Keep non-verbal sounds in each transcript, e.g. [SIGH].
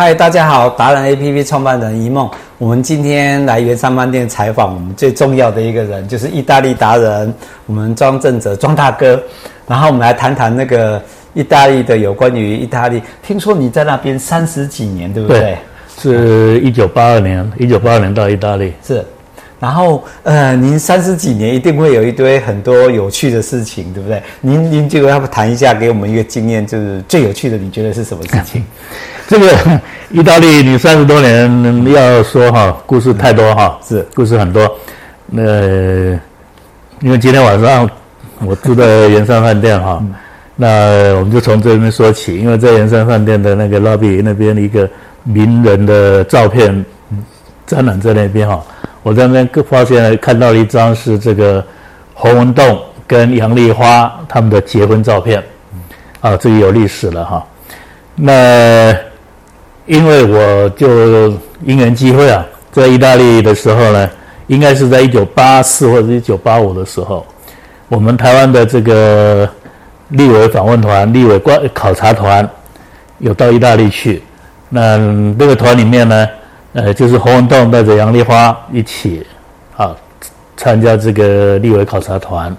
嗨，大家好，达人 APP 创办人一梦，我们今天来圆山饭店采访我们最重要的一个人，就是意大利达人，我们庄正哲庄大哥。然后我们来谈谈那个意大利的有关于意大利，听说你在那边三十几年，对不对？对，是一九八二年，一九八二年到意大利是。然后，呃，您三十几年一定会有一堆很多有趣的事情，对不对？您您就要不谈一下，给我们一个经验，就是最有趣的，你觉得是什么事情？[LAUGHS] 这个意大利，你三十多年要说哈，故事太多哈，是故事很多。那因为今天晚上我住在圆山饭店哈，那我们就从这边说起。因为在圆山饭店的那个 lobby 那边一个名人的照片展览在那边哈。我在那边发现看到了一张是这个洪文栋跟杨丽花他们的结婚照片，啊，这个有历史了哈。那因为我就因缘机会啊，在意大利的时候呢，应该是在一九八四或者一九八五的时候，我们台湾的这个立委访问团、立委观考察团有到意大利去。那这个团里面呢，呃，就是洪文栋带着杨丽花一起啊参加这个立委考察团。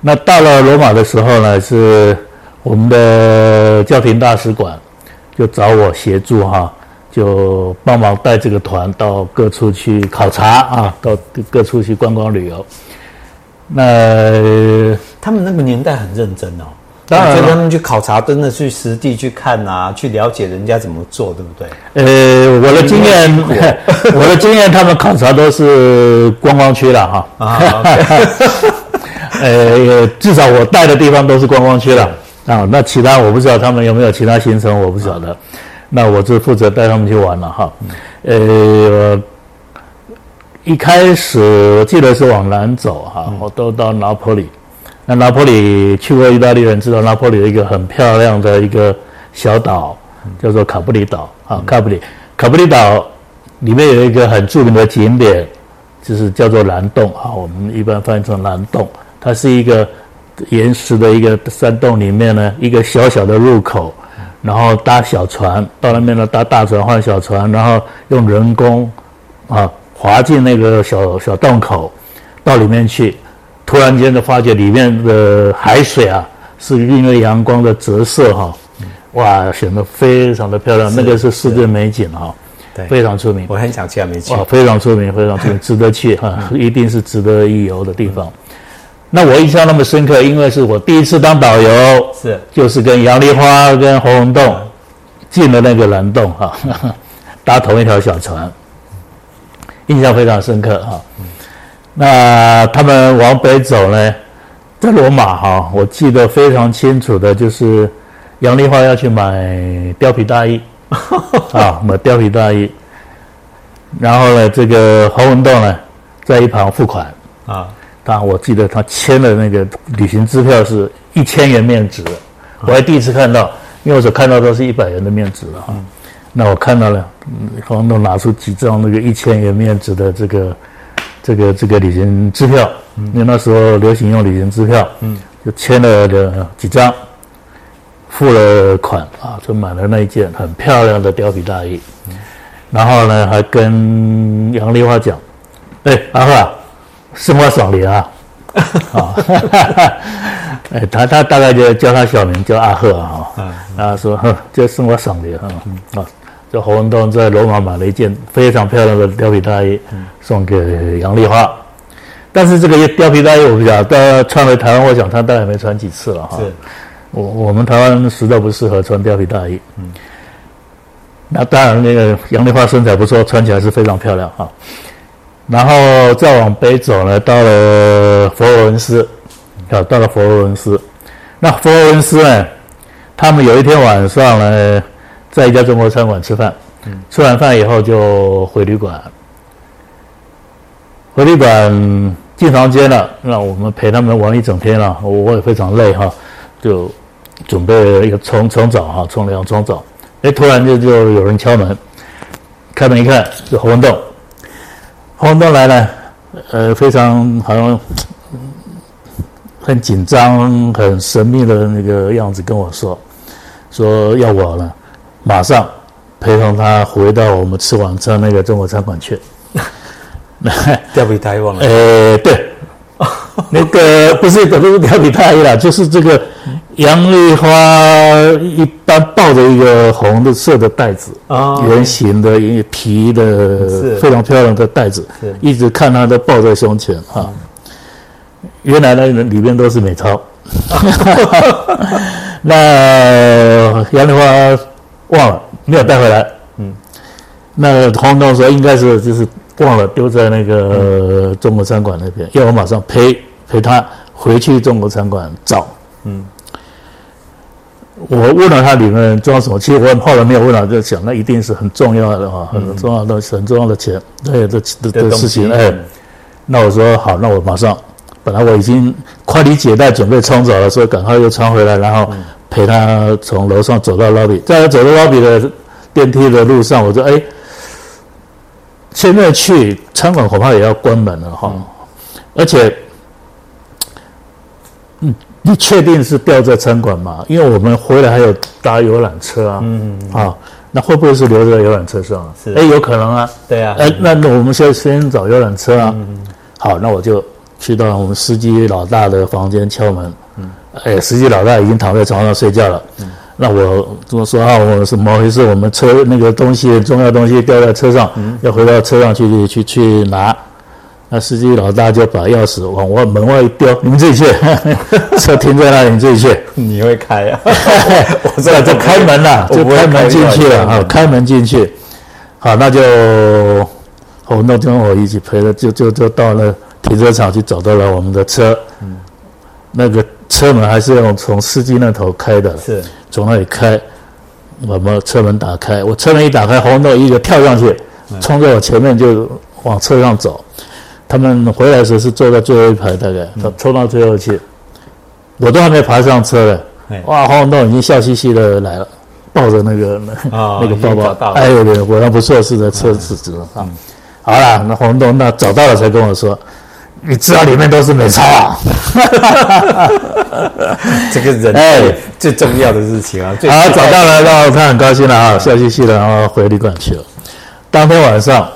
那到了罗马的时候呢，是我们的教廷大使馆就找我协助哈，就帮忙带这个团到各处去考察啊，到各处去观光旅游。那他们那个年代很认真哦。当然，他们去考察，真的去实地去看啊，去了解人家怎么做，对不对？呃，我的经验，我的经验，他们考察都是观光区了哈。啊，[LAUGHS] 呃，至少我带的地方都是观光区了啊。那其他我不知道他们有没有其他行程，我不晓得。那我就负责带他们去玩了哈。呃，一开始我记得是往南走哈，我都到拿坡里。那拿坡里去过意大利人知道，拿坡里有一个很漂亮的一个小岛，叫做卡布里岛啊。卡布里，卡布里岛里面有一个很著名的景点，就是叫做蓝洞啊。我们一般翻译成蓝洞，它是一个岩石的一个山洞里面呢，一个小小的入口，然后搭小船到那边呢，搭大船换小船，然后用人工啊滑进那个小小洞口到里面去。突然间的发觉里面的海水啊，是因为阳光的折射哈，哇，显得非常的漂亮。那个是世界美景哈，对，非常出名。我很想去啊，没去。哇，非常出名，非常出名，[LAUGHS] 值得去哈，一定是值得一游的地方。那我印象那么深刻，因为是我第一次当导游，是就是跟杨丽花跟洪文栋进了那个蓝洞哈，[LAUGHS] 搭同一条小船，印象非常深刻哈。那他们往北走呢，在罗马哈，我记得非常清楚的，就是杨丽花要去买貂皮大衣，[LAUGHS] 啊，买貂皮大衣，然后呢，这个黄文栋呢，在一旁付款。啊，当然我记得他签的那个旅行支票是一千元面值，我还第一次看到，因为我所看到都是一百元的面值了哈，那我看到了，黄文栋拿出几张那个一千元面值的这个。这个这个旅行支票，因为那时候流行用旅行支票，嗯，就签了的几张，付了款啊，就买了那一件很漂亮的貂皮大衣，嗯，然后呢，还跟杨丽花讲，哎，阿贺，生活爽利啊，啊，[LAUGHS] [LAUGHS] 哎，他他大概就叫他小名叫阿贺啊，嗯，然后说，哼，就生活爽利啊，啊。就侯文栋在罗马买了一件非常漂亮的貂皮大衣，送给杨丽花。但是这个貂皮大衣我不晓得，穿回台湾，我想他大概没穿几次了哈。是，我我们台湾实在不适合穿貂皮大衣。嗯，那当然那个杨丽花身材不错，穿起来是非常漂亮哈。然后再往北走呢，到了佛罗伦斯，啊，到了佛罗伦斯。那佛罗伦斯呢，他们有一天晚上呢。在一家中国餐馆吃饭，吃完饭以后就回旅馆。回旅馆进房间了，那我们陪他们玩一整天了，我也非常累哈，就准备要冲冲澡哈，冲凉冲澡。哎，突然就就有人敲门，开门一看是洪文栋，洪文栋来了，呃，非常好像很紧张、很神秘的那个样子跟我说，说要我了。马上陪同他回到我们吃晚餐那个中国餐馆去。[LAUGHS] 调皮大姨忘了。[LAUGHS] 呃，对，[LAUGHS] 那个不是不是调皮大姨啦，就是这个杨丽花一般抱着一个红的色的袋子啊，圆形的皮的非常漂亮的袋子，一直看她都抱在胸前啊。原来呢里面都是美钞。那杨丽花忘了没有带回来。嗯，那黄东说应该是就是。忘了丢在那个中国餐馆那边，要我马上陪陪他回去中国餐馆找。嗯，我问了他里面装什么，其实我后来没有问了，就想那一定是很重要的啊，很重要的很重要的钱，对的的的事情。哎，那我说好，那我马上，本来我已经快递解带准备冲走了，所以赶快又穿回来，然后陪他从楼上走到 lobby，在走到 lobby 的电梯的路上，我说哎。现在去餐馆恐怕也要关门了哈，嗯、而且，嗯，你确定是掉在餐馆吗？因为我们回来还有搭游览车啊，嗯。嗯啊，那会不会是留在游览车上啊？是，哎，有可能啊，对啊，哎，那那我们先先找游览车啊，嗯、好，那我就去到我们司机老大的房间敲门，嗯，哎，司机老大已经躺在床上睡觉了，嗯。那我怎么说啊？我怎么回事？我们车那个东西重要东西掉在车上，嗯、要回到车上去去去拿。那司机老大就把钥匙往外门外一丢，你们自己去，[LAUGHS] 车停在那里，你自己去。你会开啊？[LAUGHS] 我知道，就开门了，就开门进去了啊！开门进去，好，那就红豆跟我一起陪着，就就就到了停车场去找到了我们的车。嗯，那个车门还是用从司机那头开的。是。从那里开，我把车门打开，我车门一打开，红豆一个跳上去，冲在我前面就往车上走。他们回来的时候是坐在最后一排，大概他冲到最后去，我都还没爬上车呢。哇，红豆已经笑嘻嘻的来了，抱着那个那 [LAUGHS] 那个包包，哎呦，果然不错，是在车子上。好了，那红豆那找到了才跟我说。你知道里面都是美钞啊！[LAUGHS] 这个人哎，最重要的事情啊！好，找到了，然后他很高兴了啊，笑嘻嘻的，然后回旅馆去了。当天晚上，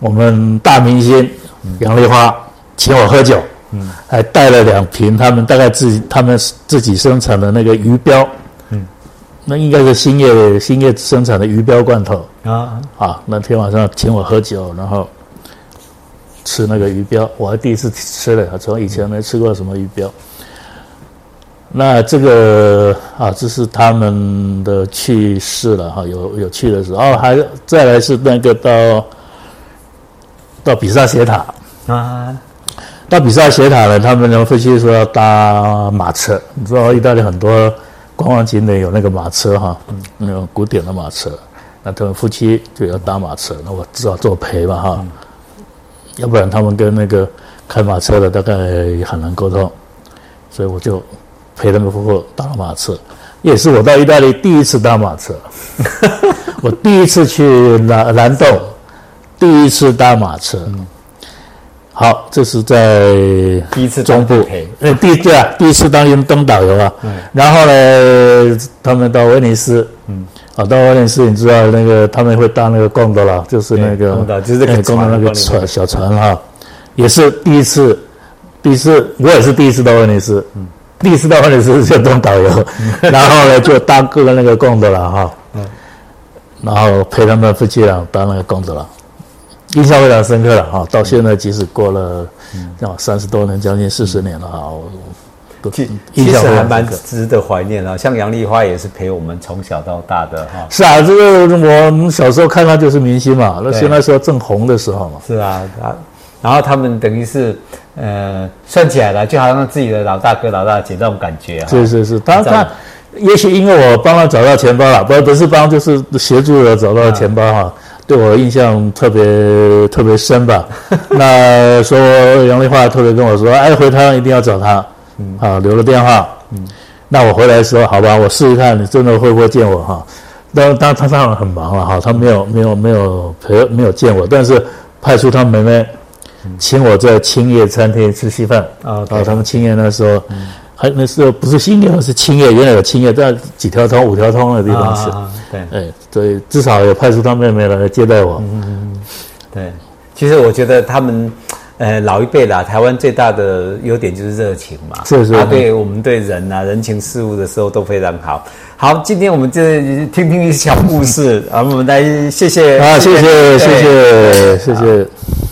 我们大明星杨丽花请我喝酒，嗯，还带了两瓶他们大概自己他们自己生产的那个鱼标，嗯，那应该是兴业兴业生产的鱼标罐头啊啊！那天晚上请我喝酒，然后。吃那个鱼标，我还第一次吃了，从以前没吃过什么鱼标。那这个啊，这是他们的趣事了哈，有有趣的时候，哦，还再来是那个到到比萨斜塔。啊，到比萨斜塔呢，他们呢夫妻说要搭马车，你知道意大利很多观光景点有那个马车哈，那种古典的马车，那他们夫妻就要搭马车，那我只好作陪吧哈。要不然他们跟那个开马车的大概也很难沟通，所以我就陪他们夫妇搭马车，也是我到意大利第一次搭马车，[LAUGHS] 我第一次去南南洞，第一次搭马车。好，这是在第一次中部，呃，第对啊，第一次当当导游啊，然后呢，他们到威尼斯，嗯。啊，到威尼斯，你知道那个他们会搭那个贡多拉，就是那个，就是那个贡那个船小船哈，也是第一次，第一次我也是第一次到威尼斯，嗯，第一次到威尼斯就当导游，[LAUGHS] 然后呢就搭个那个贡多拉哈，嗯，然后陪他们夫妻俩搭那个贡多拉，印象非常深刻了哈，到现在即使过了，三十多年，将近四十年了哈。其其实还蛮值得怀念啊，像杨丽花也是陪我们从小到大的哈。是啊，这个我们小时候看她就是明星嘛，那是那时候正红的时候嘛。是啊，啊，然后他们等于是呃，算起来了，就好像自己的老大哥、老大姐那种感觉啊。是是是，他他也许因为我帮他找到钱包了，不不是帮，就是协助了找到钱包哈，对我印象特别特别深吧。[LAUGHS] 那说杨丽华特别跟我说，哎，回台湾一定要找他。嗯，好，留了电话。嗯，那我回来的时候，好吧，我试试看，你真的会不会见我哈？当当他当然很忙了哈，他没有没有没有陪没有见我，但是派出他妹妹请我在青叶餐厅吃稀饭啊。到他们青叶那时候，还那时候不是新业，是青业，原来有青业，在几条通、五条通的地方是。啊、对，哎，所以至少有派出他妹妹来接待我。嗯，对。其实我觉得他们，呃，老一辈啦，台湾最大的优点就是热情嘛。是是。他对我们对人啊、人情世物的时候都非常好。好，今天我们就听听一小故事，[LAUGHS] 啊，我们来谢谢。啊，谢谢，谢谢，谢谢。